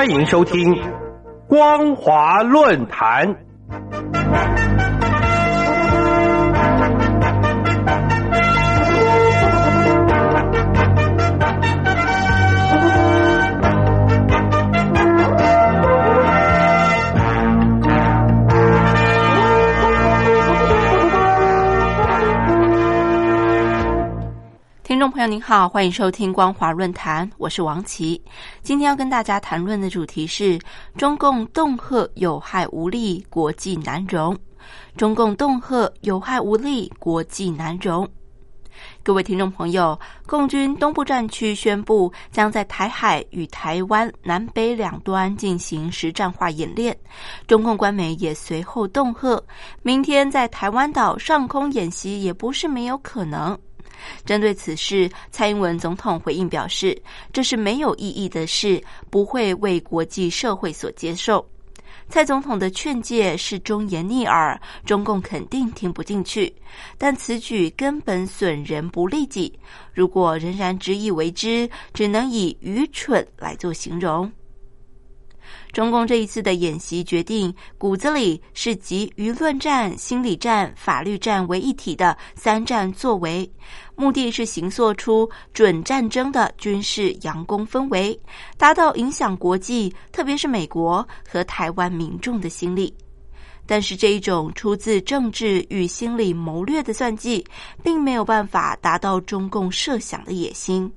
欢迎收听光华论坛。朋友您好，欢迎收听光华论坛，我是王琦。今天要跟大家谈论的主题是中共恫吓有害无力，国际难容。中共恫吓有害无力，国际难容。各位听众朋友，共军东部战区宣布将在台海与台湾南北两端进行实战化演练，中共官媒也随后恫吓，明天在台湾岛上空演习也不是没有可能。针对此事，蔡英文总统回应表示：“这是没有意义的事，不会为国际社会所接受。”蔡总统的劝诫是忠言逆耳，中共肯定听不进去。但此举根本损人不利己，如果仍然执意为之，只能以愚蠢来做形容。中共这一次的演习决定，骨子里是集舆论战、心理战、法律战为一体的三战作为，目的是形塑出准战争的军事佯攻氛围，达到影响国际，特别是美国和台湾民众的心理。但是这一种出自政治与心理谋略的算计，并没有办法达到中共设想的野心。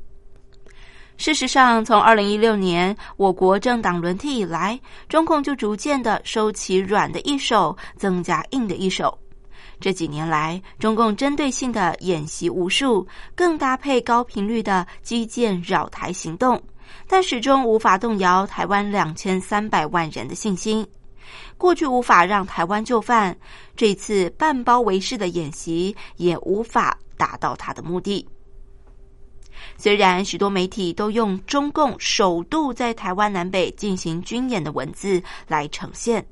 事实上，从二零一六年我国政党轮替以来，中共就逐渐的收起软的一手，增加硬的一手。这几年来，中共针对性的演习无数，更搭配高频率的基建扰台行动，但始终无法动摇台湾两千三百万人的信心。过去无法让台湾就范，这次半包围式的演习也无法达到他的目的。虽然许多媒体都用中共首度在台湾南北进行军演的文字来呈现，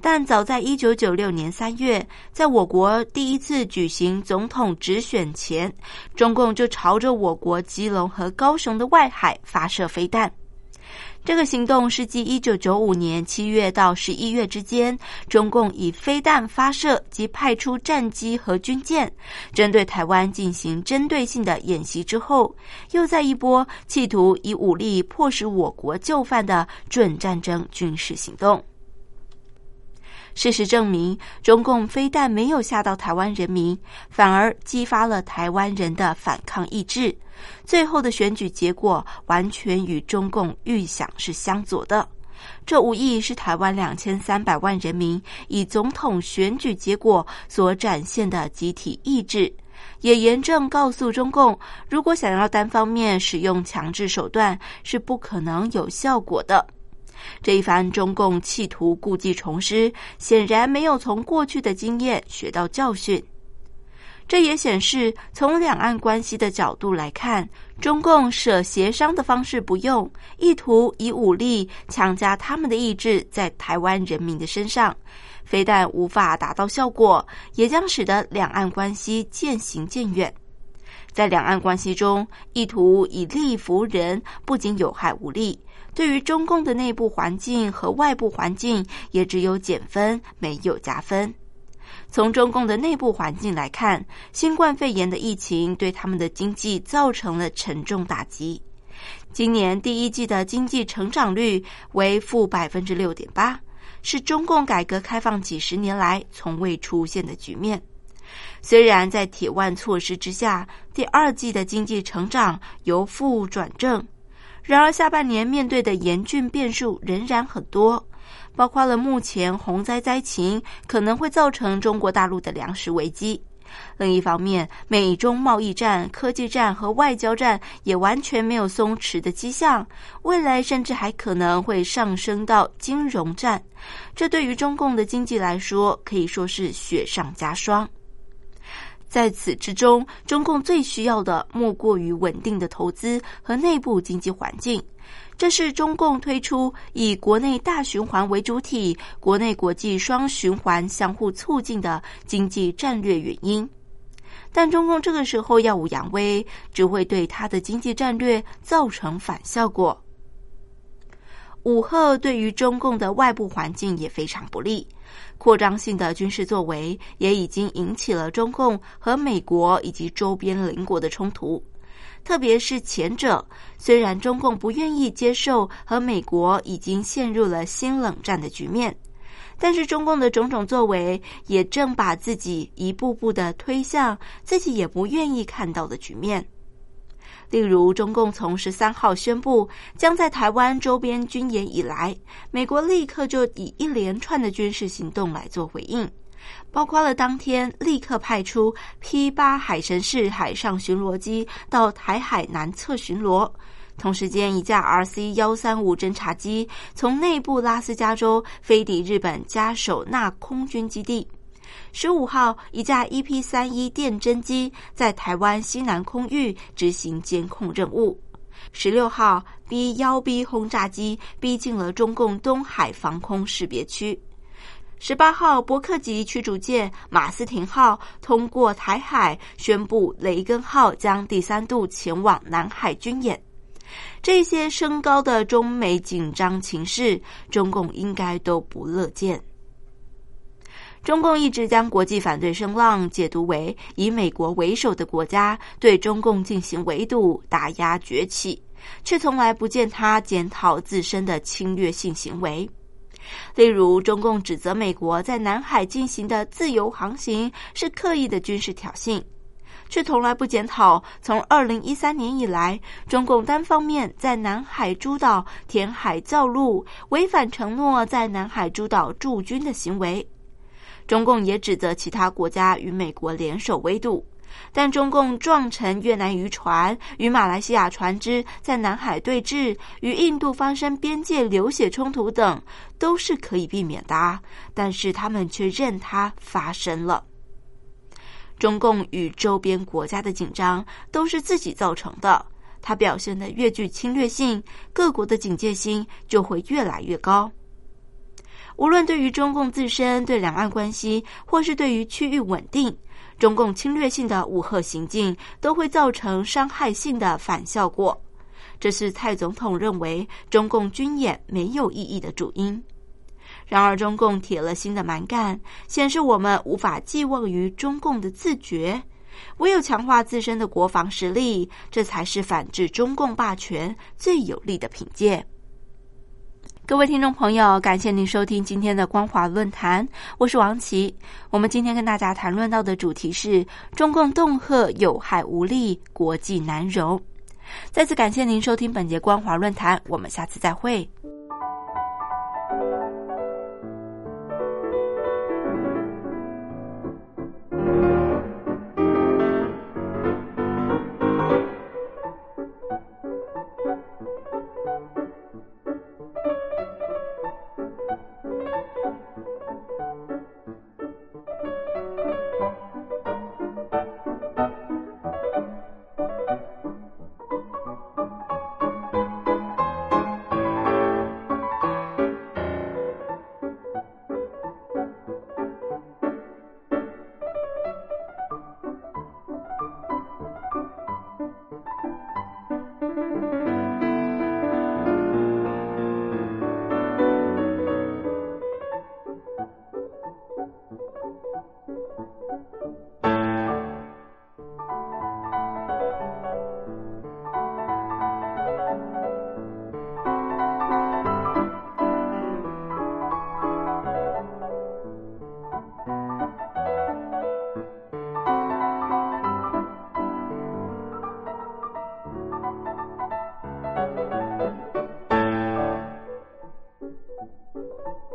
但早在一九九六年三月，在我国第一次举行总统直选前，中共就朝着我国基隆和高雄的外海发射飞弹。这个行动是继一九九五年七月到十一月之间，中共以飞弹发射及派出战机和军舰，针对台湾进行针对性的演习之后，又在一波企图以武力迫使我国就范的准战争军事行动。事实证明，中共非但没有吓到台湾人民，反而激发了台湾人的反抗意志。最后的选举结果完全与中共预想是相左的。这无疑是台湾两千三百万人民以总统选举结果所展现的集体意志，也严正告诉中共：如果想要单方面使用强制手段，是不可能有效果的。这一番中共企图故技重施，显然没有从过去的经验学到教训。这也显示，从两岸关系的角度来看，中共舍协商的方式不用，意图以武力强加他们的意志在台湾人民的身上，非但无法达到效果，也将使得两岸关系渐行渐远。在两岸关系中，意图以利服人，不仅有害无利。对于中共的内部环境和外部环境，也只有减分，没有加分。从中共的内部环境来看，新冠肺炎的疫情对他们的经济造成了沉重打击。今年第一季的经济成长率为负百分之六点八，是中共改革开放几十年来从未出现的局面。虽然在铁腕措施之下，第二季的经济成长由负转正。然而，下半年面对的严峻变数仍然很多，包括了目前洪灾灾情可能会造成中国大陆的粮食危机。另一方面，美中贸易战、科技战和外交战也完全没有松弛的迹象，未来甚至还可能会上升到金融战。这对于中共的经济来说，可以说是雪上加霜。在此之中，中共最需要的莫过于稳定的投资和内部经济环境。这是中共推出以国内大循环为主体、国内国际双循环相互促进的经济战略原因。但中共这个时候耀武扬威，只会对他的经济战略造成反效果。武赫对于中共的外部环境也非常不利，扩张性的军事作为也已经引起了中共和美国以及周边邻国的冲突。特别是前者，虽然中共不愿意接受和美国已经陷入了新冷战的局面，但是中共的种种作为也正把自己一步步的推向自己也不愿意看到的局面。例如，中共从十三号宣布将在台湾周边军演以来，美国立刻就以一连串的军事行动来做回应。包括了当天立刻派出 P 八海神式海上巡逻机到台海南侧巡逻，同时间一架 RC 幺三五侦察机从内部拉斯加州飞抵日本加手纳空军基地。十五号，一架 EP 三一电侦机在台湾西南空域执行监控任务。十六号，B 幺 B 轰炸机逼近了中共东海防空识别区。十八号，伯克级驱逐舰马斯廷号通过台海，宣布雷根号将第三度前往南海军演。这些升高的中美紧张情势，中共应该都不乐见。中共一直将国际反对声浪解读为以美国为首的国家对中共进行围堵、打压崛起，却从来不见他检讨自身的侵略性行为。例如，中共指责美国在南海进行的自由航行是刻意的军事挑衅，却从来不检讨从二零一三年以来，中共单方面在南海诸岛填海造陆，违反承诺在南海诸岛驻军的行为。中共也指责其他国家与美国联手围堵。但中共撞沉越南渔船，与马来西亚船只在南海对峙，与印度发生边界流血冲突等，都是可以避免的。但是他们却任它发生了。中共与周边国家的紧张都是自己造成的。它表现的越具侵略性，各国的警戒心就会越来越高。无论对于中共自身、对两岸关系，或是对于区域稳定。中共侵略性的武赫行径都会造成伤害性的反效果，这是蔡总统认为中共军演没有意义的主因。然而，中共铁了心的蛮干，显示我们无法寄望于中共的自觉，唯有强化自身的国防实力，这才是反制中共霸权最有力的凭借。各位听众朋友，感谢您收听今天的光华论坛，我是王琦。我们今天跟大家谈论到的主题是中共恫吓有害无利，国际难容。再次感谢您收听本节光华论坛，我们下次再会。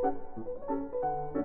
Thank you.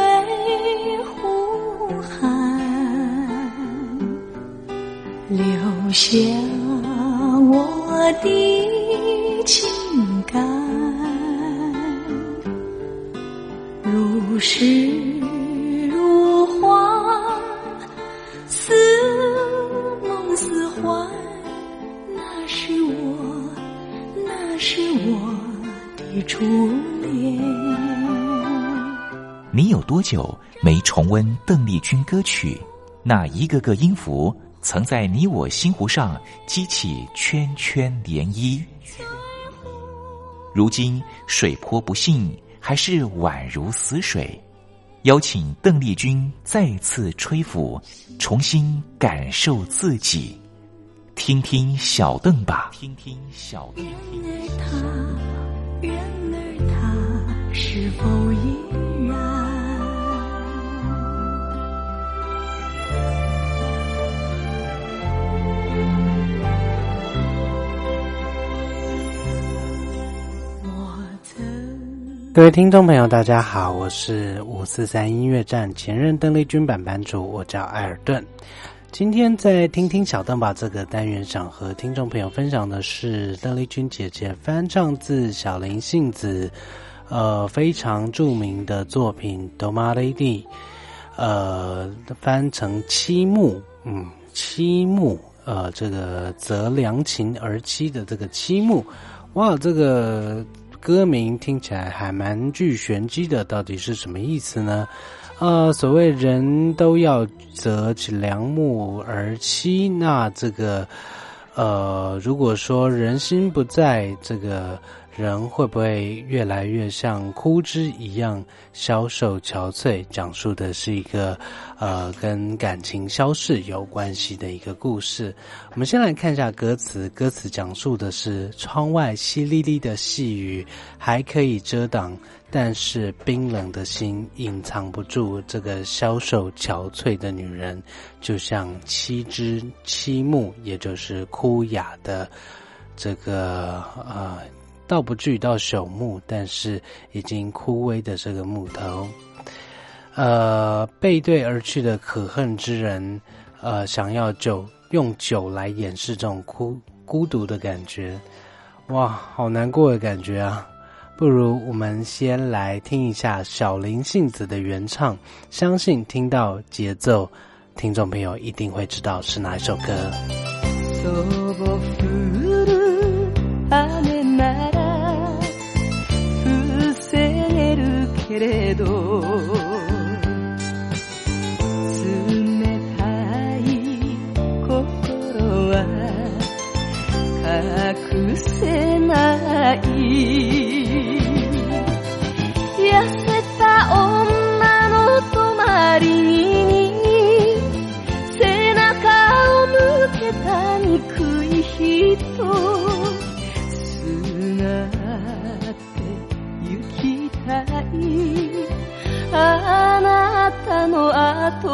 下我的情感，如诗如画，似梦似幻，那是我，那是我的。初恋。你有多久没重温邓丽君歌曲？那一个个音符，曾在你我心湖上激起圈圈涟漪。如今水波不兴，还是宛如死水。邀请邓丽君再次吹拂，重新感受自己。听听小邓吧，听听小邓。然而他是否依各位听众朋友，大家好，我是五四三音乐站前任邓丽君版版主，我叫艾尔顿。今天在听听小邓吧这个单元，想和听众朋友分享的是邓丽君姐姐翻唱自小林幸子，呃，非常著名的作品《Do Ma Lady》，呃，翻成七木，嗯，七木，呃，这个择良禽而栖的这个七木，哇，这个歌名听起来还蛮具玄机的，到底是什么意思呢？呃，所谓人都要择其良木而栖，那这个，呃，如果说人心不在，这个人会不会越来越像枯枝一样消瘦憔悴？讲述的是一个呃跟感情消逝有关系的一个故事。我们先来看一下歌词，歌词讲述的是窗外淅沥沥的细雨还可以遮挡。但是冰冷的心隐藏不住这个消瘦憔悴的女人，就像七枝七木，也就是枯雅的这个呃，倒不至于到朽木，但是已经枯萎的这个木头。呃，背对而去的可恨之人，呃，想要酒用酒来掩饰这种孤孤独的感觉，哇，好难过的感觉啊！不如我们先来听一下小林幸子的原唱，相信听到节奏，听众朋友一定会知道是哪一首歌。けれど冷たい心は隠せない。痩せた女の隣に背中を向けた憎い人。あなたの後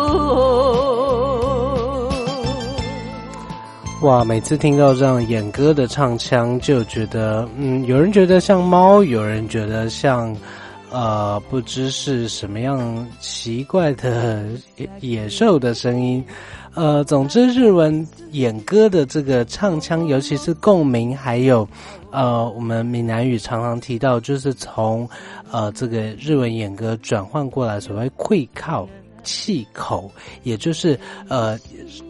哇！每次听到这样演歌的唱腔，就觉得，嗯，有人觉得像猫，有人觉得像， 呃，不知是什么样奇怪的野兽的声音。呃，总之，日文演歌的这个唱腔，尤其是共鸣，还有，呃，我们闽南语常常提到，就是从，呃，这个日文演歌转换过来，所谓会靠气口，也就是呃，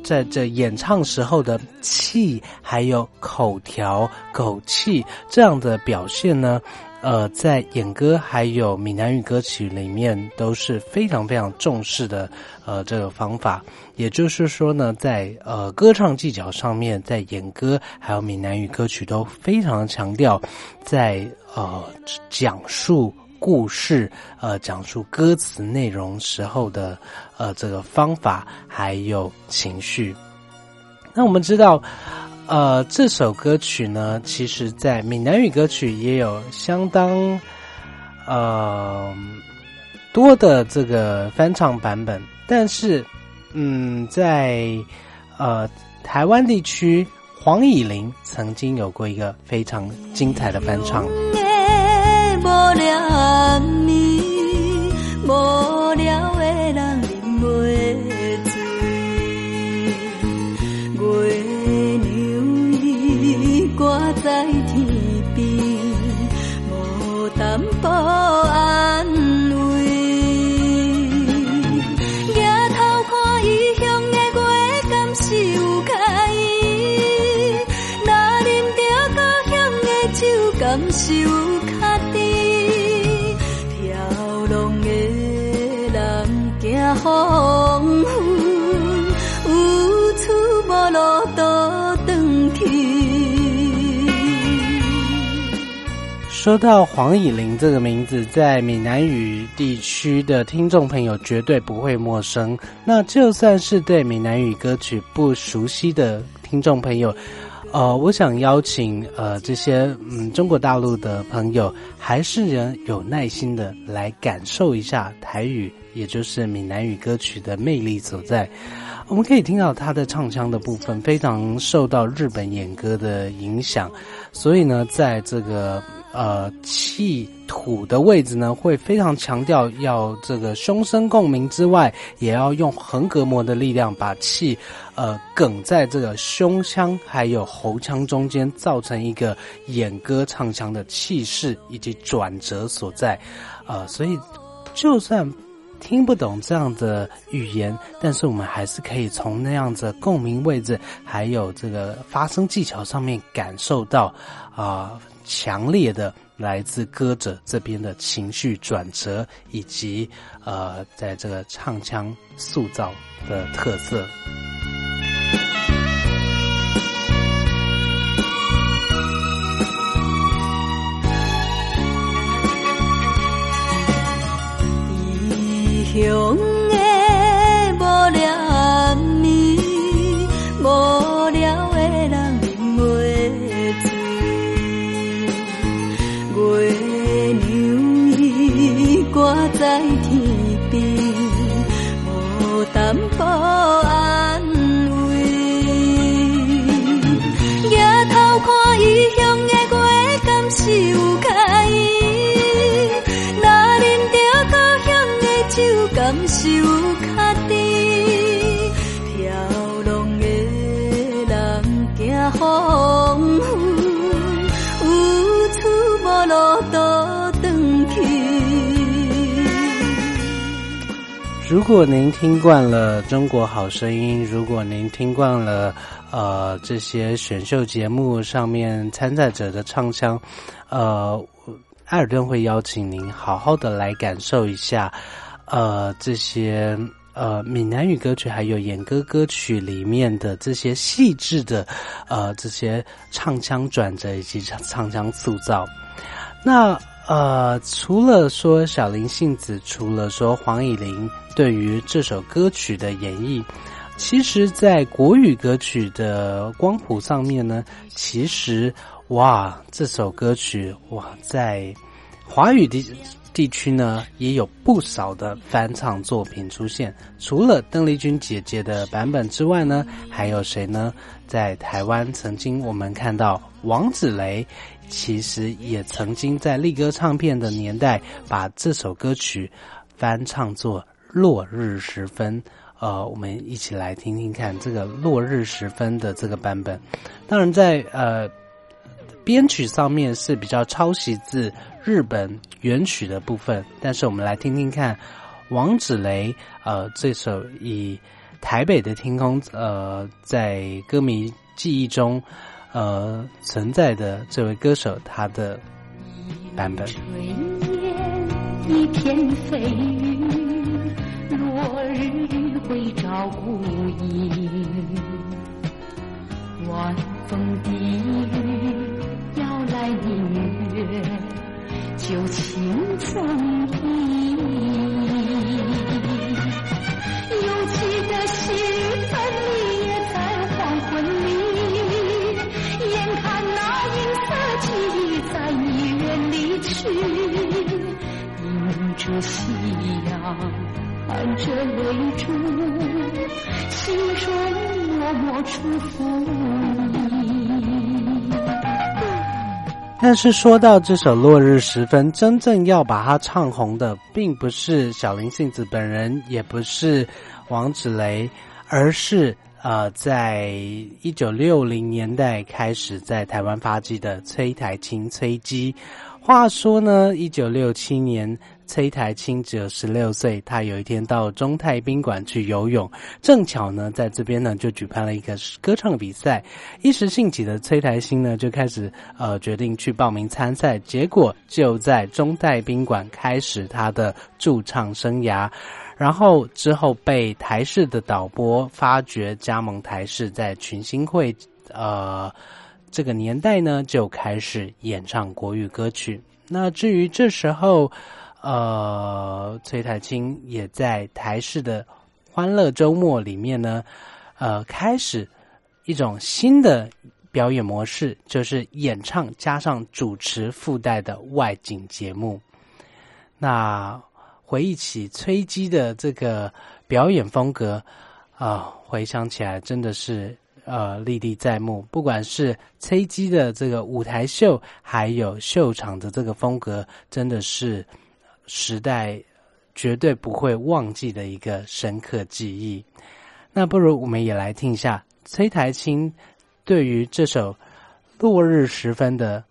在这演唱时候的气，还有口条、口气这样的表现呢。呃，在演歌还有闽南语歌曲里面都是非常非常重视的，呃，这个方法。也就是说呢，在呃歌唱技巧上面，在演歌还有闽南语歌曲都非常强调，在呃讲述故事、呃讲述歌词内容时候的呃这个方法还有情绪。那我们知道。呃，这首歌曲呢，其实在闽南语歌曲也有相当呃多的这个翻唱版本，但是，嗯，在呃台湾地区，黄以玲曾经有过一个非常精彩的翻唱。说到黄以玲这个名字，在闽南语地区的听众朋友绝对不会陌生。那就算是对闽南语歌曲不熟悉的听众朋友，呃，我想邀请呃这些嗯中国大陆的朋友，还是人有耐心的来感受一下台语，也就是闽南语歌曲的魅力所在。我们可以听到他的唱腔的部分非常受到日本演歌的影响，所以呢，在这个。呃，气土的位置呢，会非常强调要这个胸声共鸣之外，也要用横膈膜的力量把气，呃，梗在这个胸腔还有喉腔中间，造成一个演歌唱腔的气势以及转折所在。呃，所以就算听不懂这样的语言，但是我们还是可以从那样子共鸣位置，还有这个发声技巧上面感受到啊。强烈的来自歌者这边的情绪转折，以及呃，在这个唱腔塑造的特色。有是有卡甜？飘浪的人行风雨，有处无路倒转去。如果您听惯了《中国好声音》，如果您听惯了呃这些选秀节目上面参赛者的唱腔，呃，艾尔顿会邀请您好好的来感受一下，呃，这些呃闽南语歌曲还有演歌歌曲里面的这些细致的呃这些唱腔转折以及唱唱腔塑造，那。呃，除了说小林幸子，除了说黄以玲对于这首歌曲的演绎，其实，在国语歌曲的光谱上面呢，其实哇，这首歌曲哇，在华语的地区呢，也有不少的翻唱作品出现。除了邓丽君姐姐的版本之外呢，还有谁呢？在台湾，曾经我们看到王子雷，其实也曾经在力歌唱片的年代，把这首歌曲翻唱作《落日时分》。呃，我们一起来听听看这个《落日时分》的这个版本。当然，在呃编曲上面是比较抄袭自日本原曲的部分，但是我们来听听看王子雷呃这首以台北的天空呃在歌迷记忆中呃存在的这位歌手他的版本。一片飞云，落日。会照孤影，晚风低但是说到这首《落日时分》，真正要把它唱红的，并不是小林幸子本人，也不是王子雷，而是呃，在一九六零年代开始在台湾发迹的崔台清崔姬。话说呢，一九六七年。崔台青只有十六岁，他有一天到中泰宾馆去游泳，正巧呢，在这边呢就举办了一个歌唱比赛。一时兴起的崔台青呢，就开始呃决定去报名参赛，结果就在中泰宾馆开始他的驻唱生涯。然后之后被台视的导播发掘，加盟台视，在群星会呃这个年代呢就开始演唱国语歌曲。那至于这时候。呃，崔台青也在台视的《欢乐周末》里面呢，呃，开始一种新的表演模式，就是演唱加上主持附带的外景节目。那回忆起崔姬的这个表演风格啊，回想起来真的是呃历历在目。不管是崔姬的这个舞台秀，还有秀场的这个风格，真的是。时代绝对不会忘记的一个深刻记忆。那不如我们也来听一下崔台青对于这首《落日时分》的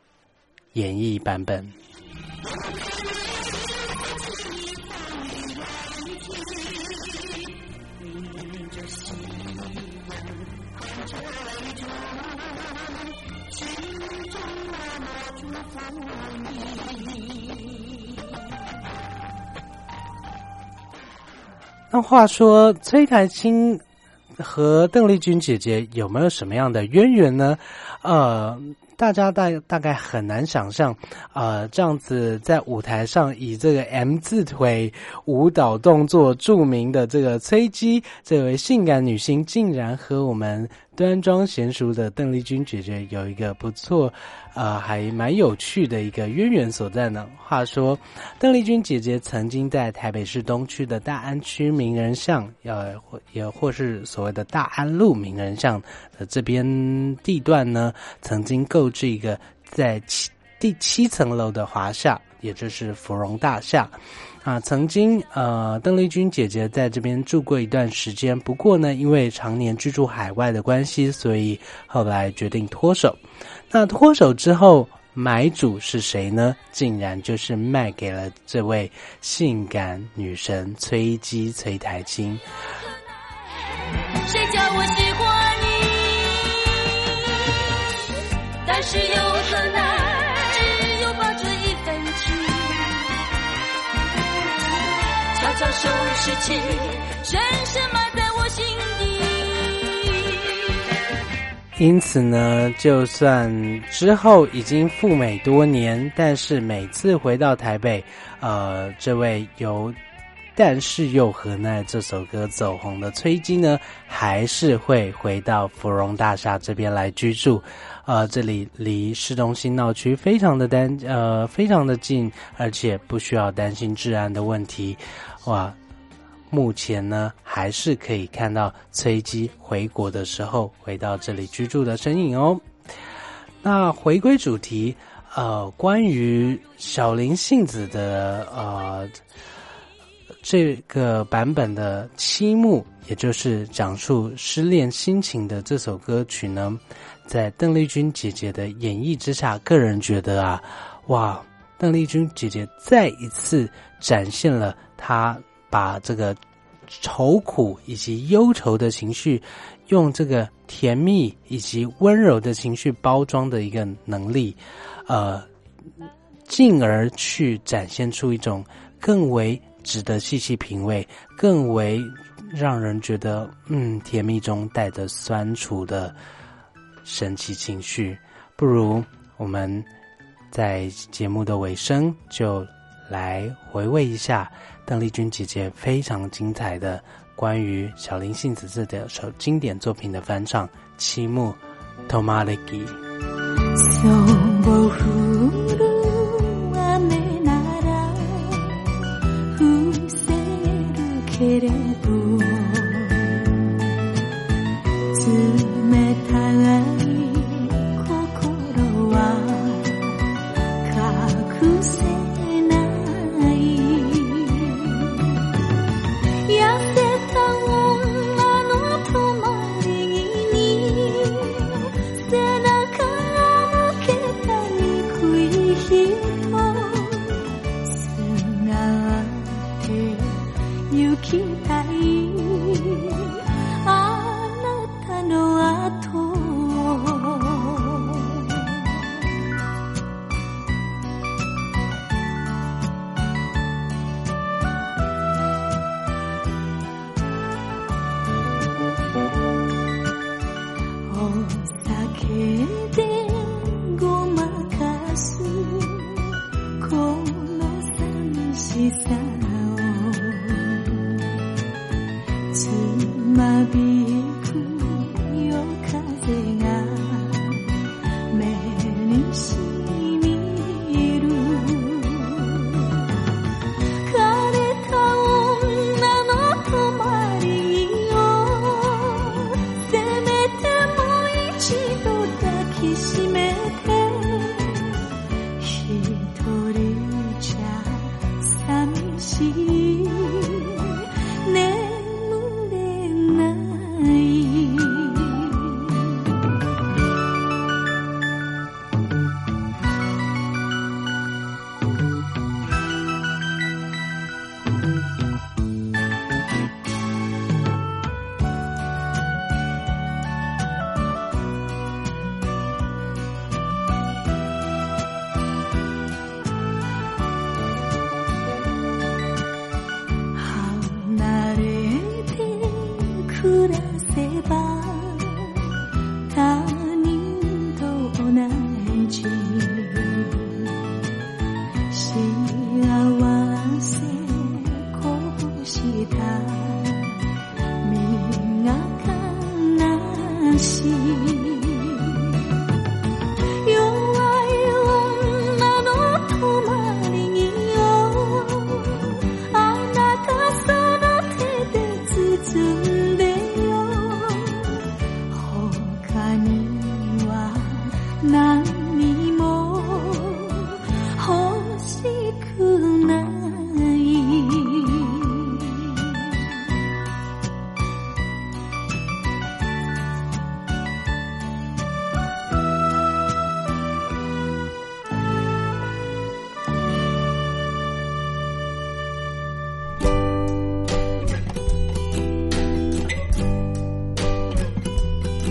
演绎版本。话说，崔凯青和邓丽君姐姐有没有什么样的渊源呢？呃，大家大大概很难想象，呃，这样子在舞台上以这个 M 字腿舞蹈动作著名的这个崔姬，这位性感女星，竟然和我们。端庄娴熟的邓丽君姐姐有一个不错，呃，还蛮有趣的一个渊源所在呢。话说，邓丽君姐姐曾经在台北市东区的大安区名人巷，呃，或也或是所谓的大安路名人巷的这边地段呢，曾经购这一个在七第七层楼的华夏，也就是芙蓉大厦。啊，曾经呃，邓丽君姐姐在这边住过一段时间，不过呢，因为常年居住海外的关系，所以后来决定脱手。那脱手之后，买主是谁呢？竟然就是卖给了这位性感女神崔姬崔台青。谁叫我你？但是又何奈？收拾起，深深埋在我心底。因此呢，就算之后已经赴美多年，但是每次回到台北，呃，这位由但是又何奈这首歌走红的崔姬呢，还是会回到芙蓉大厦这边来居住。呃，这里离市中心闹区非常的单呃非常的近，而且不需要担心治安的问题。哇，目前呢还是可以看到崔姬回国的时候回到这里居住的身影哦。那回归主题，呃，关于小林杏子的呃这个版本的《七幕》，也就是讲述失恋心情的这首歌曲呢。在邓丽君姐姐的演绎之下，个人觉得啊，哇，邓丽君姐姐再一次展现了她把这个愁苦以及忧愁的情绪，用这个甜蜜以及温柔的情绪包装的一个能力，呃，进而去展现出一种更为值得细细品味、更为让人觉得嗯甜蜜中带着酸楚的。神奇情绪，不如我们在节目的尾声就来回味一下邓丽君姐姐非常精彩的关于小林幸子这首经典作品的翻唱《七幕》，Tomalegi。